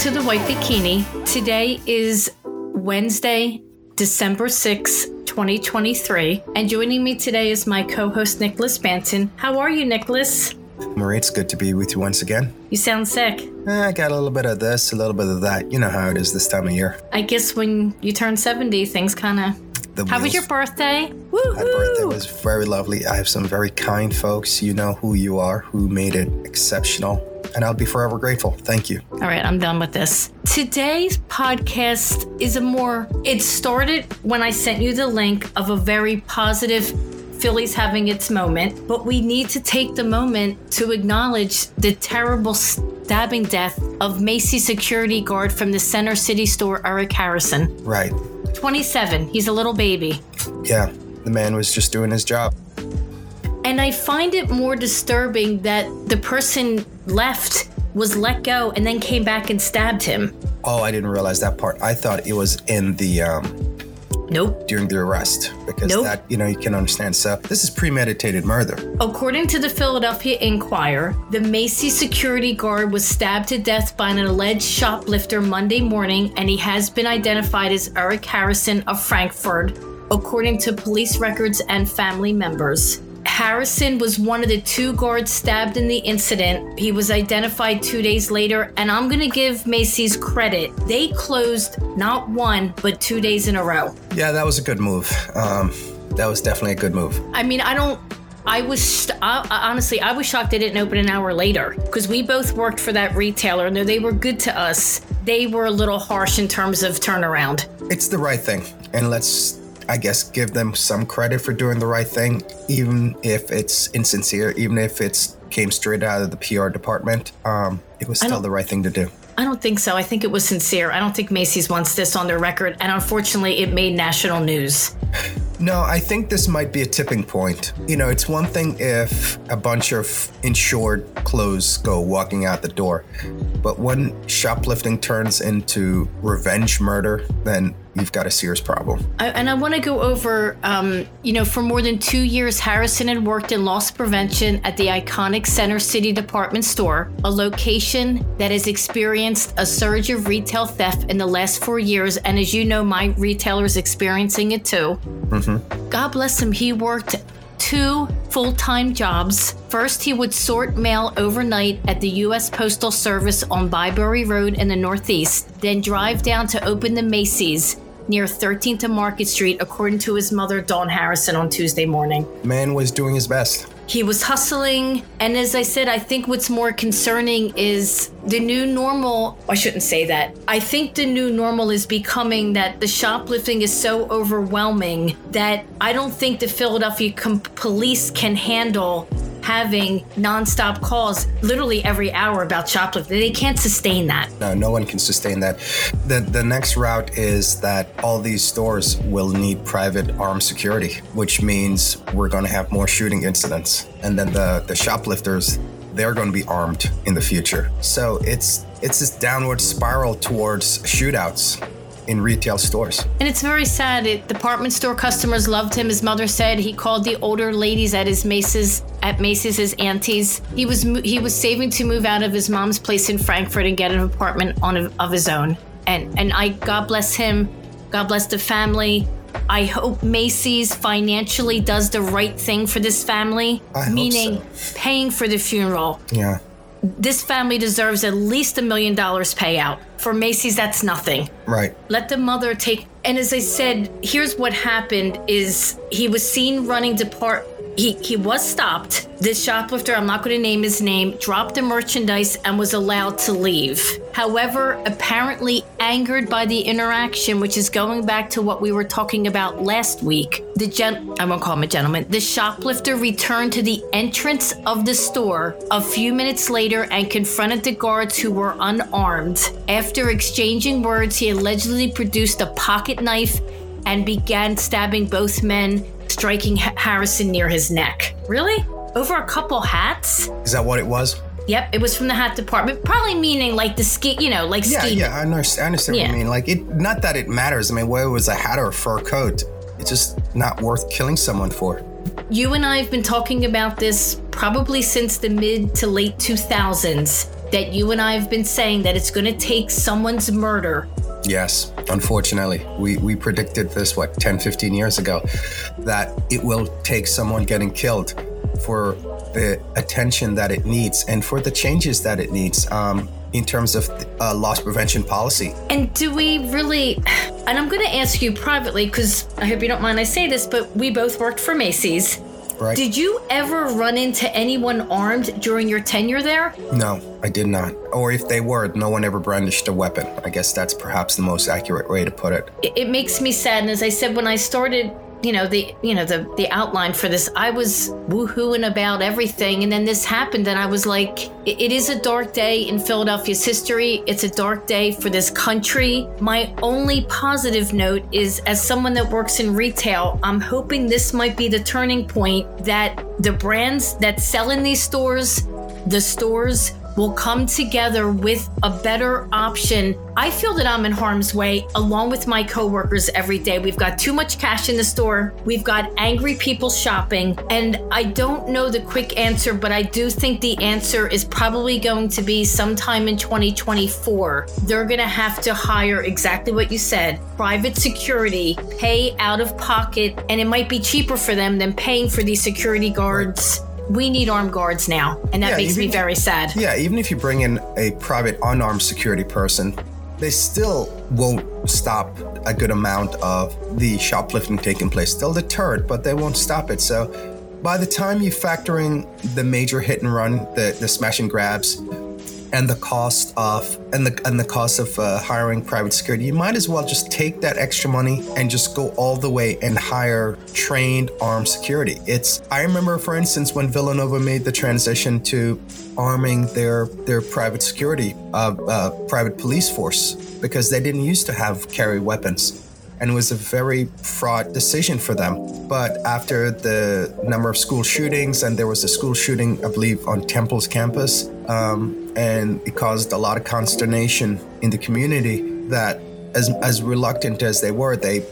To the White Bikini. Today is Wednesday, December 6, 2023. And joining me today is my co host, Nicholas Banton. How are you, Nicholas? Marie, it's good to be with you once again. You sound sick. Eh, I got a little bit of this, a little bit of that. You know how it is this time of year. I guess when you turn 70, things kind of. How was your birthday? Woo! My birthday was very lovely. I have some very kind folks. You know who you are, who made it exceptional. And I'll be forever grateful. Thank you. All right, I'm done with this. Today's podcast is a more, it started when I sent you the link of a very positive Phillies having its moment, but we need to take the moment to acknowledge the terrible stabbing death of Macy's security guard from the Center City store, Eric Harrison. Right. 27, he's a little baby. Yeah. The man was just doing his job. And I find it more disturbing that the person left was let go and then came back and stabbed him. Oh, I didn't realize that part. I thought it was in the um Nope. during the arrest because Nope. that you know you can understand. So this is premeditated murder. According to the Philadelphia Inquirer, the Macy's security guard was stabbed to death by an alleged shoplifter Monday morning, and he has been identified as Eric Harrison of Frankford, according to police records and family members. Harrison was one of the two guards stabbed in the incident. He was identified two days later, and I'm going to give Macy's credit. They closed not one, but two days in a row. Yeah, that was a good move. Um, that was definitely a good move. I mean, I don't. I was st- I, I- honestly, I was shocked they didn't open an hour later because we both worked for that retailer, and though they were good to us, they were a little harsh in terms of turnaround. It's the right thing, and let's, I guess, give them some credit for doing the right thing, even if it's insincere, even if it's came straight out of the PR department. Um, it was still the right thing to do. I don't think so. I think it was sincere. I don't think Macy's wants this on their record, and unfortunately, it made national news. No, I think this might be a tipping point. You know, it's one thing if a bunch of insured clothes go walking out the door, but when shoplifting turns into revenge murder, then you've got a serious problem. I, and I want to go over, um, you know, for more than two years, Harrison had worked in loss prevention at the iconic Center City department store, a location that has experienced a surge of retail theft in the last four years. And as you know, my retailer is experiencing it too. Mm-hmm. God bless him, he worked two full time jobs. First, he would sort mail overnight at the U.S. Postal Service on Byberry Road in the Northeast, then drive down to open the Macy's near 13th and Market Street, according to his mother, Dawn Harrison, on Tuesday morning. Man was doing his best. He was hustling. And as I said, I think what's more concerning is the new normal. I shouldn't say that. I think the new normal is becoming that the shoplifting is so overwhelming that I don't think the Philadelphia com- police can handle having nonstop calls literally every hour about shoplifting. They can't sustain that. No, no one can sustain that. The the next route is that all these stores will need private armed security, which means we're going to have more shooting incidents, and then the the shoplifters they're going to be armed in the future. So it's it's this downward spiral towards shootouts in retail stores. And it's very sad. It, department store customers loved him. His mother said he called the older ladies at his Macy's at Macy's his aunties. He was he was saving to move out of his mom's place in Frankford and get an apartment on a, of his own. And and I God bless him. God bless the family. I hope Macy's financially does the right thing for this family, I meaning paying for the funeral. Yeah. This family deserves at least a million dollars payout. For Macy's, that's nothing Right. let the mother take and as i said here's what happened is he was seen running depart he, he was stopped. This shoplifter, I'm not going to name his name, dropped the merchandise and was allowed to leave. However, apparently angered by the interaction, which is going back to what we were talking about last week, the gent, I won't call him a gentleman, the shoplifter returned to the entrance of the store a few minutes later and confronted the guards who were unarmed. After exchanging words, he allegedly produced a pocket knife and began stabbing both men, striking Harrison near his neck. Really? Over a couple hats? Is that what it was? Yep, it was from the hat department. Probably meaning like the ski, you know, like Yeah, ski. yeah, I understand, I understand what you mean. Like, it, not that it matters. I mean, whether it was a hat or a fur coat, it's just not worth killing someone for. You and I have been talking about this probably since the mid to late 2000s. that you and I have been saying that it's going to take someone's murder Yes, unfortunately. We, we predicted this, what, 10, 15 years ago, that it will take someone getting killed for the attention that it needs and for the changes that it needs. Um, in terms of uh, loss prevention policy. And do we really? And I'm going to ask you privately because I hope you don't mind I say this, but we both worked for Macy's. Right. Did you ever run into anyone armed during your tenure there? No, I did not. Or if they were, no one ever brandished a weapon. I guess that's perhaps the most accurate way to put it. It, it makes me sad. And as I said, when I started you know the you know the the outline for this i was woohooing about everything and then this happened and i was like it, it is a dark day in philadelphia's history it's a dark day for this country my only positive note is as someone that works in retail i'm hoping this might be the turning point that the brands that sell in these stores the stores will come together with a better option. I feel that I'm in harm's way along with my coworkers every day. We've got too much cash in the store. We've got angry people shopping. And I don't know the quick answer, but I do think the answer is probably going to be sometime in 2024. They're going to have to hire exactly what you said private security, pay out of pocket, and it might be cheaper for them than paying for these security guards we need armed guards now, and that yeah, makes me very sad. Yeah, even if you bring in a private unarmed security person, they still won't stop a good amount of the shoplifting taking place. They'll deter it, but they won't stop it. So by the time you factor in the major hit and run, the, the smash and grabs, and the cost of and the and the cost of uh, hiring private security, you might as well just take that extra money and just go all the way and hire trained armed security. It's I remember, for instance, when Villanova made the transition to arming their their private security, uh, uh, private police force because they didn't used to have carry weapons and it was a very fraught decision for them. But after the number of school shootings, and there was a school shooting, I believe, on Temple's campus, um, and it caused a lot of consternation in the community that, as, as reluctant as they were, they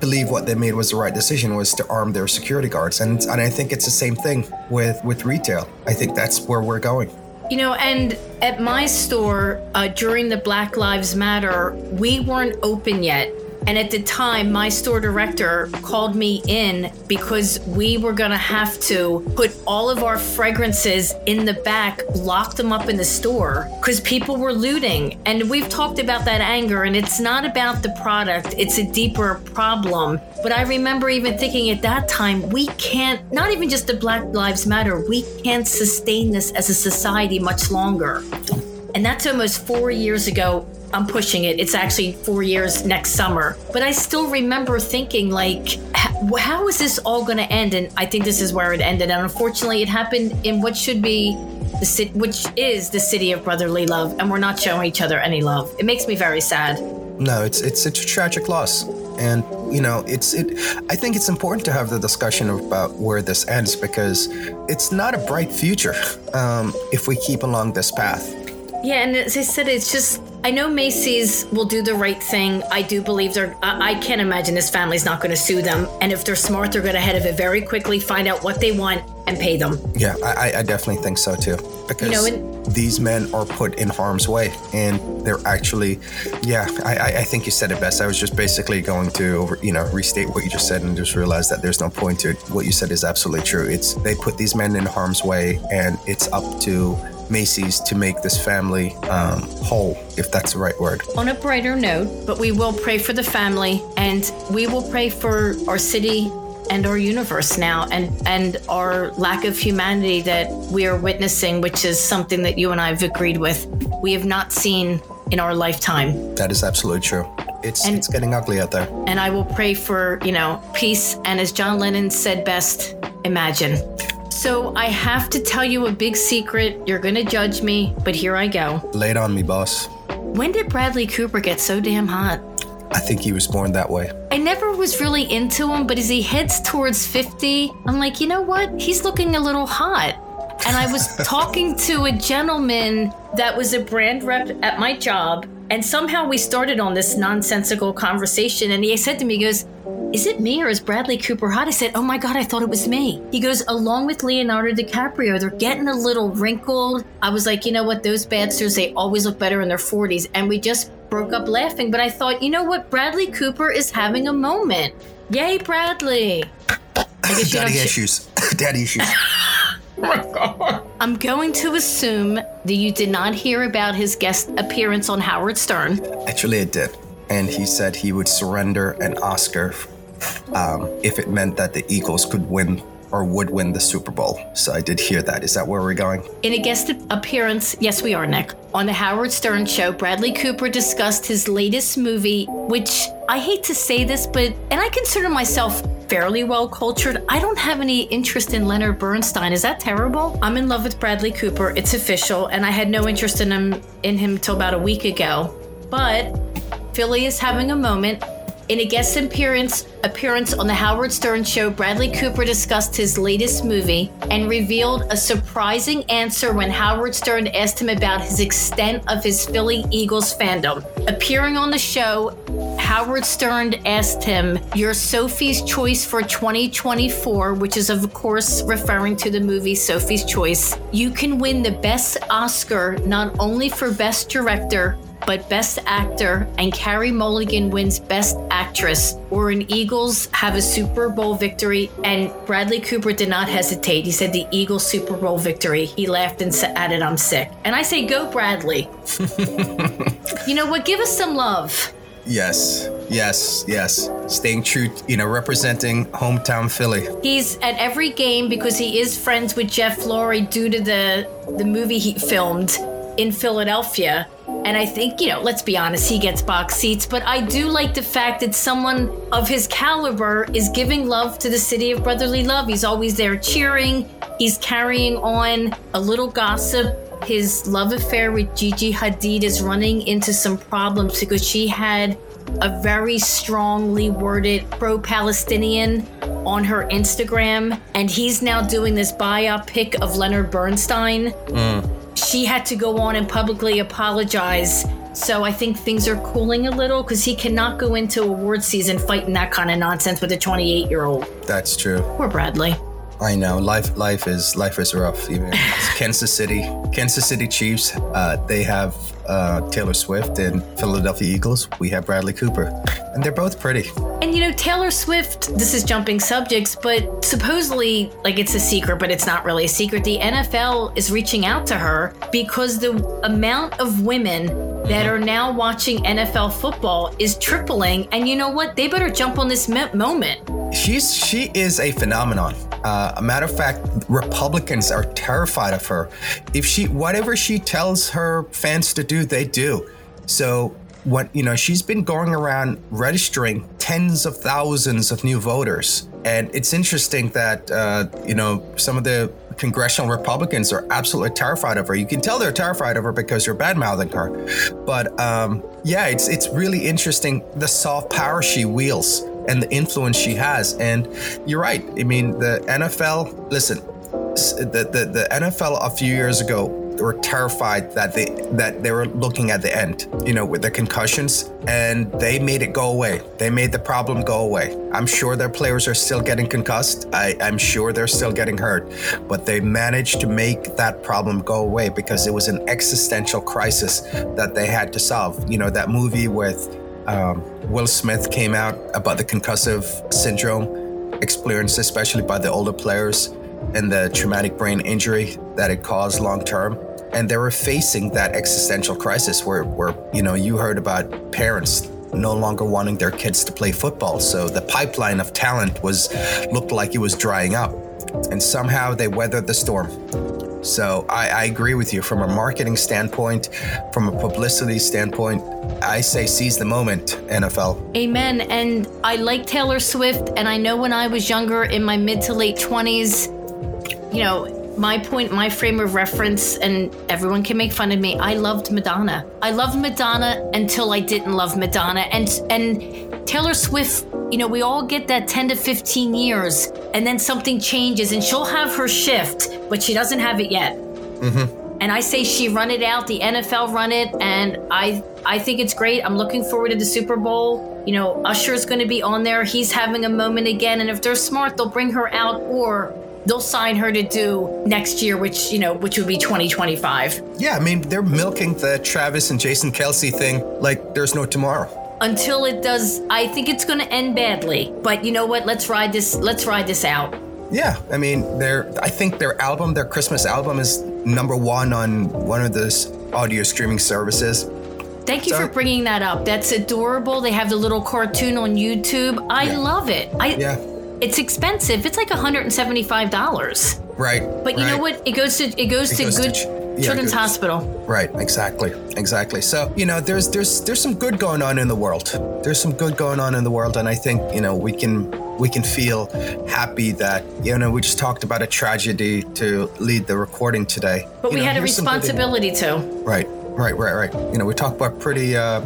believe what they made was the right decision was to arm their security guards. And, and i think it's the same thing with with retail. I think that's where we're going. You know, and at my store uh, during the Black Lives Matter, we weren't open yet. And at the time, my store director called me in because we were going to have to put all of our fragrances in the back, lock them up in the store because people were looting. And we've talked about that anger, and it's not about the product, it's a deeper problem. But I remember even thinking at that time, we can't, not even just the Black Lives Matter, we can't sustain this as a society much longer. And that's almost four years ago I'm pushing it. It's actually four years next summer. But I still remember thinking, like, how is this all going to end? And I think this is where it ended. And unfortunately, it happened in what should be the city, which is the city of brotherly love, and we're not showing each other any love. It makes me very sad. No, it's it's a tragic loss, and you know, it's it. I think it's important to have the discussion about where this ends because it's not a bright future um, if we keep along this path. Yeah, and as I said, it's just I know Macy's will do the right thing. I do believe they're. I, I can't imagine this family's not going to sue them. And if they're smart, they're going to head of it very quickly, find out what they want, and pay them. Yeah, I, I definitely think so too. Because you know, and, these men are put in harm's way, and they're actually. Yeah, I, I think you said it best. I was just basically going to, over, you know, restate what you just said, and just realize that there's no point to it. What you said is absolutely true. It's they put these men in harm's way, and it's up to Macy's to make this family um, whole, if that's the right word. On a brighter note, but we will pray for the family and we will pray for our city and our universe now and and our lack of humanity that we are witnessing which is something that you and I have agreed with. We have not seen in our lifetime. That is absolutely true. It's and, it's getting ugly out there. And I will pray for you know peace and as John Lennon said best imagine so I have to tell you a big secret. You're going to judge me, but here I go. Lay it on me, boss. When did Bradley Cooper get so damn hot? I think he was born that way. I never was really into him, but as he heads towards 50, I'm like, you know what? He's looking a little hot. And I was talking to a gentleman that was a brand rep at my job, and somehow we started on this nonsensical conversation. And he said to me, he goes, Is it me or is Bradley Cooper hot? I said, Oh my God, I thought it was me. He goes, Along with Leonardo DiCaprio, they're getting a little wrinkled. I was like, You know what? Those badsters, they always look better in their 40s. And we just broke up laughing. But I thought, you know what? Bradley Cooper is having a moment. Yay, Bradley. Daddy issues. Oh Daddy issues. I'm going to assume that you did not hear about his guest appearance on Howard Stern. Actually, I did. And he said he would surrender an Oscar um, if it meant that the Eagles could win or would win the Super Bowl. So I did hear that. Is that where we're going? In a guest appearance, yes, we are, Nick. On the Howard Stern show, Bradley Cooper discussed his latest movie, which I hate to say this, but, and I consider myself fairly well cultured. I don't have any interest in Leonard Bernstein. Is that terrible? I'm in love with Bradley Cooper. It's official, and I had no interest in him in him till about a week ago. But Philly is having a moment. In a guest appearance appearance on the Howard Stern show, Bradley Cooper discussed his latest movie and revealed a surprising answer when Howard Stern asked him about his extent of his Philly Eagles fandom. Appearing on the show, Howard Stern asked him, Your Sophie's Choice for 2024, which is, of course, referring to the movie Sophie's Choice. You can win the Best Oscar not only for Best Director, but Best Actor, and Carey Mulligan wins Best Actress, or an Eagles have a Super Bowl victory. And Bradley Cooper did not hesitate. He said the Eagles Super Bowl victory. He laughed and added, I'm sick. And I say, go, Bradley. you know what? Give us some love. Yes, yes, yes. Staying true, you know, representing hometown Philly. He's at every game because he is friends with Jeff Lurie due to the the movie he filmed in Philadelphia. And I think, you know, let's be honest, he gets box seats. But I do like the fact that someone of his caliber is giving love to the city of brotherly love. He's always there cheering, he's carrying on a little gossip. His love affair with Gigi Hadid is running into some problems because she had a very strongly worded pro Palestinian on her Instagram. And he's now doing this biopic of Leonard Bernstein. Mm she had to go on and publicly apologize. So I think things are cooling a little because he cannot go into award season fighting that kind of nonsense with a 28 year old. That's true. Poor Bradley. I know life life is life is rough. Even Kansas City, Kansas City Chiefs, uh, they have uh, Taylor Swift and Philadelphia Eagles. We have Bradley Cooper, and they're both pretty. And you know Taylor Swift. This is jumping subjects, but supposedly, like it's a secret, but it's not really a secret. The NFL is reaching out to her because the amount of women that are now watching NFL football is tripling. And you know what? They better jump on this moment. She's she is a phenomenon. Uh, a matter of fact, Republicans are terrified of her. If she whatever she tells her fans to do, they do. So what you know, she's been going around registering tens of thousands of new voters, and it's interesting that uh, you know some of the congressional Republicans are absolutely terrified of her. You can tell they're terrified of her because you're bad mouthing her. But um, yeah, it's it's really interesting the soft power she wields and the influence she has. And you're right. I mean, the NFL. Listen, the the, the NFL a few years ago were terrified that they that they were looking at the end, you know, with the concussions, and they made it go away. They made the problem go away. I'm sure their players are still getting concussed. I, I'm sure they're still getting hurt, but they managed to make that problem go away because it was an existential crisis that they had to solve. You know, that movie with um, Will Smith came out about the concussive syndrome experienced, especially by the older players and the traumatic brain injury that it caused long term. And they were facing that existential crisis where, where, you know, you heard about parents no longer wanting their kids to play football. So the pipeline of talent was looked like it was drying up. And somehow they weathered the storm. So I, I, agree with you from a marketing standpoint, from a publicity standpoint. I say seize the moment, NFL. Amen. And I like Taylor Swift, and I know when I was younger, in my mid to late twenties, you know, my point, my frame of reference, and everyone can make fun of me. I loved Madonna. I loved Madonna until I didn't love Madonna, and and Taylor Swift. You know, we all get that 10 to 15 years, and then something changes, and she'll have her shift, but she doesn't have it yet. Mm-hmm. and I say she run it out, the NFL run it, and I I think it's great. I'm looking forward to the Super Bowl. You know, Usher's going to be on there. He's having a moment again, and if they're smart, they'll bring her out or they'll sign her to do next year, which you know, which would be 2025. Yeah, I mean, they're milking the Travis and Jason Kelsey thing like there's no tomorrow. Until it does, I think it's going to end badly. But you know what? Let's ride this. Let's ride this out. Yeah, I mean, their I think their album, their Christmas album, is number one on one of those audio streaming services. Thank you So- for bringing that up. That's adorable. They have the little cartoon on YouTube. I Yeah. love it. I Yeah, it's expensive. It's like $175. right. But you know what? It goes to it goes It to goes to good ch- yeah, Children's good- Hospital. Right, exactly, exactly. So you know, there's there's there's some good going on in the world. There's some good going on in the world, and I think you know we can we can feel happy that you know we just talked about a tragedy to lead the recording today. But You we know, had a responsibility to. Right, right, right, right. You know, we talked about pretty uh,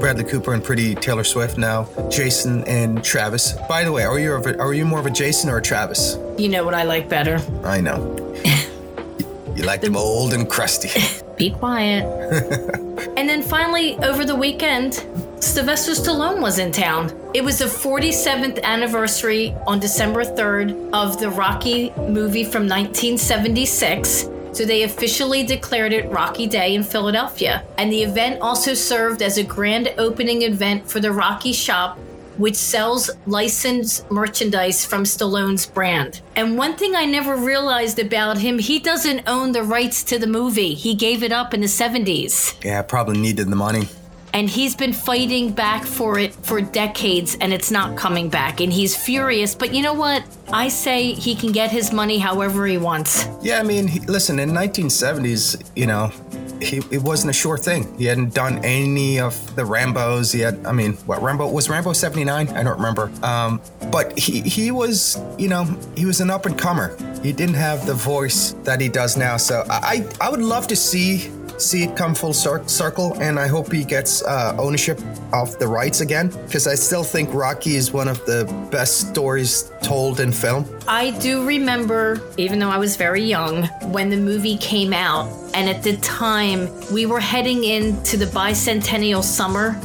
Bradley Cooper and pretty Taylor Swift now. Jason and Travis. By the way, are you a, are you more of a Jason or a Travis? You know what I like better. I know. you like them old and crusty. Be quiet. and then finally, over the weekend, Sylvester Stallone was in town. It was the 47th anniversary on December 3rd of the Rocky movie from 1976. So they officially declared it Rocky Day in Philadelphia. And the event also served as a grand opening event for the Rocky shop which sells licensed merchandise from Stallone's brand. And one thing I never realized about him, he doesn't own the rights to the movie. He gave it up in the 70s. yeah, probably needed the money. And he's been fighting back for it for decades and it's not coming back. And he's furious. But you know what? I say he can get his money however he wants. Yeah, I mean, he, listen, in 1970s, you know, he it wasn't a sure thing. He hadn't done any of the Rambos. He had, I mean, what Rambo was Rambo 79? I don't remember. Um, but he he was, you know, he was an up and comer. He didn't have the voice that he does now. So I I would love to see see it come full cir- circle, and I hope he gets uh, ownership of the rights again because I still think Rocky is one of the best stories told in film. I do remember, even though I was very young, when the movie came out. And at the time, we were heading into the bicentennial summer.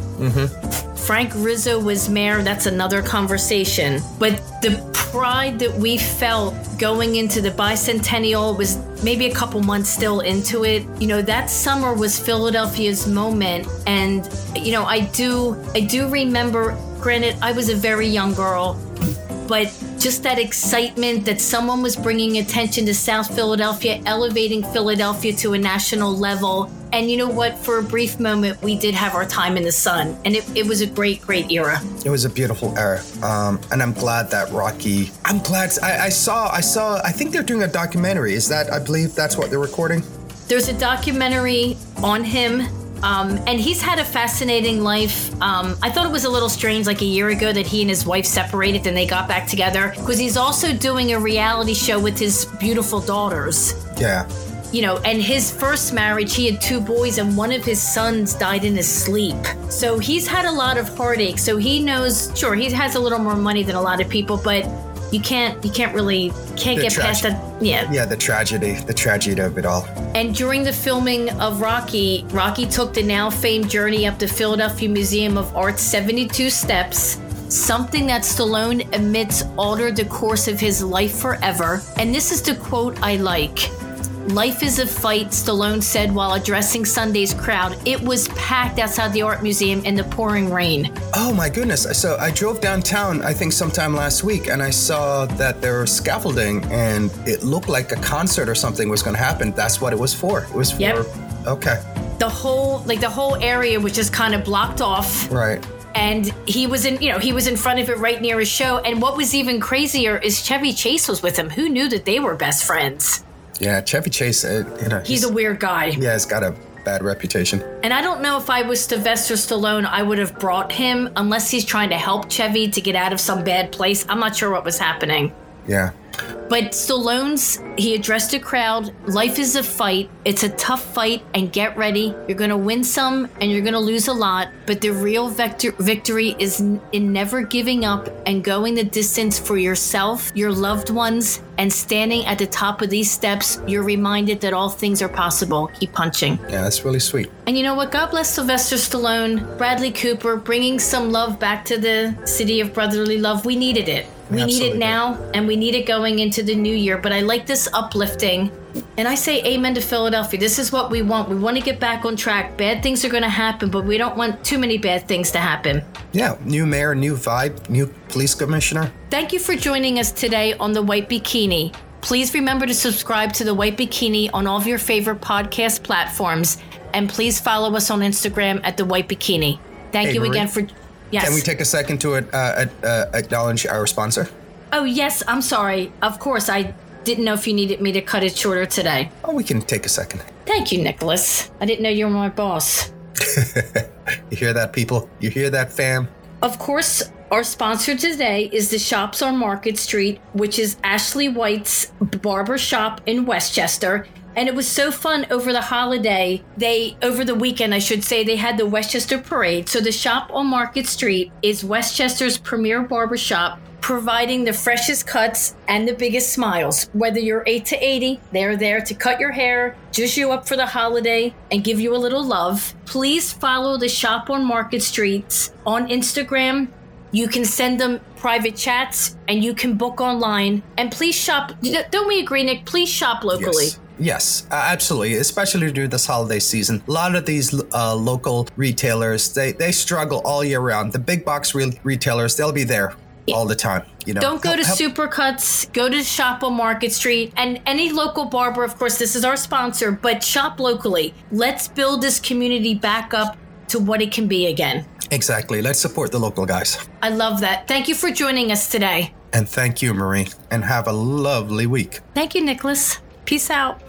Frank Rizzo was mayor. That's another conversation. But the pride that we felt going into the bicentennial was maybe a couple months still into it. You know, that summer was Philadelphia's moment. And, you know, I do, I do remember, granted, I was a very young girl, but just that excitement that someone was bringing attention to South Philadelphia, elevating Philadelphia to a national level. And you know what? For a brief moment, we did have our time in the sun, and it, it was a great, great era. It was a beautiful era, um, and I'm glad that Rocky. I'm glad I, I saw. I saw. I think they're doing a documentary. Is that? I believe that's what they're recording. There's a documentary on him. Um, and he's had a fascinating life. Um, I thought it was a little strange, like a year ago, that he and his wife separated, and they got back together. Because he's also doing a reality show with his beautiful daughters. Yeah. You know, and his first marriage, he had two boys, and one of his sons died in his sleep. So he's had a lot of heartache. So he knows, sure, he has a little more money than a lot of people, but you can't, you can't really, can't The get past that. Yeah. Yeah. The tragedy. The tragedy of it all. And during the filming of Rocky, Rocky took the now famed journey up the Philadelphia Museum of Art's 72 steps. Something that Stallone admits altered the course of his life forever. And this is the quote I like. Life is a fight, Stallone said while addressing Sunday's crowd. It was packed outside the art museum in the pouring rain. Oh my goodness! So I drove downtown. I think sometime last week, and I saw that there was scaffolding, and it looked like a concert or something was going to happen. That's what it was for. It was for. Yep. Okay. The whole like the whole area was just kind of blocked off. Right. and he was in you know he was in front of it right near his show and what was even crazier is chevy chase was with him who knew that they were best friends Yeah. Chevy Chase. Uh, you know. he's a weird guy yeah. He's got a bad reputation. and i don't know if i was sylvester stallone i would have brought him unless he's trying to help chevy to get out of some bad place i'm not sure what was happening Yeah. But Stallone's, he addressed a crowd. Life is a fight. It's a tough fight, and get ready. You're going to win some and you're going to lose a lot. But the real vector, victory is in never giving up and going the distance for yourself, your loved ones, and standing at the top of these steps. You're reminded that all things are possible. Keep punching. Yeah, that's really sweet. And you know what? God bless Sylvester Stallone, Bradley Cooper, bringing some love back to the city of brotherly love. We needed it. We Absolutely. need it now and we need it going into the new year. But I like this uplifting. And I say amen to Philadelphia. This is what we want. We want to get back on track. Bad things are going to happen, but we don't want too many bad things to happen. Yeah, new mayor, new vibe, new police commissioner. Thank you for joining us today on The White Bikini. Please remember to subscribe to The White Bikini on all of your favorite podcast platforms. And please follow us on Instagram at The White Bikini. Thank hey, you Marie. again for Yes. Can we take a second to uh, uh, acknowledge our sponsor? Oh, yes. I'm sorry. Of course. I didn't know if you needed me to cut it shorter today. Oh, we can take a second. Thank you, Nicholas. I didn't know you were my boss. you hear that, people? You hear that, fam? Of course, our sponsor today is the Shops on Market Street, which is Ashley White's barber shop in West Chester. And it was so fun over the holiday. They, over the weekend, I should say, they had the West Chester Parade. So the shop on Market Street is West Chester's premier barbershop, providing the freshest cuts and the biggest smiles. Whether you're 8 to 80, they're there to cut your hair, juice you up for the holiday, and give you a little love. Please follow the shop on Market Streets on Instagram. You can send them private chats and you can book online. And please shop. Don't we agree, Nick? Please shop locally. Yes. Yes, absolutely. Especially during this holiday season, a lot of these uh, local retailers they they struggle all year round. The big box re- retailers they'll be there all the time. You know, don't go help, to help. Supercuts. Go to Shop on Market Street and any local barber. Of course, this is our sponsor, but shop locally. Let's build this community back up to what it can be again. Exactly. Let's support the local guys. I love that. Thank you for joining us today. And thank you, Marie. And have a lovely week. Thank you, Nicholas. Peace out.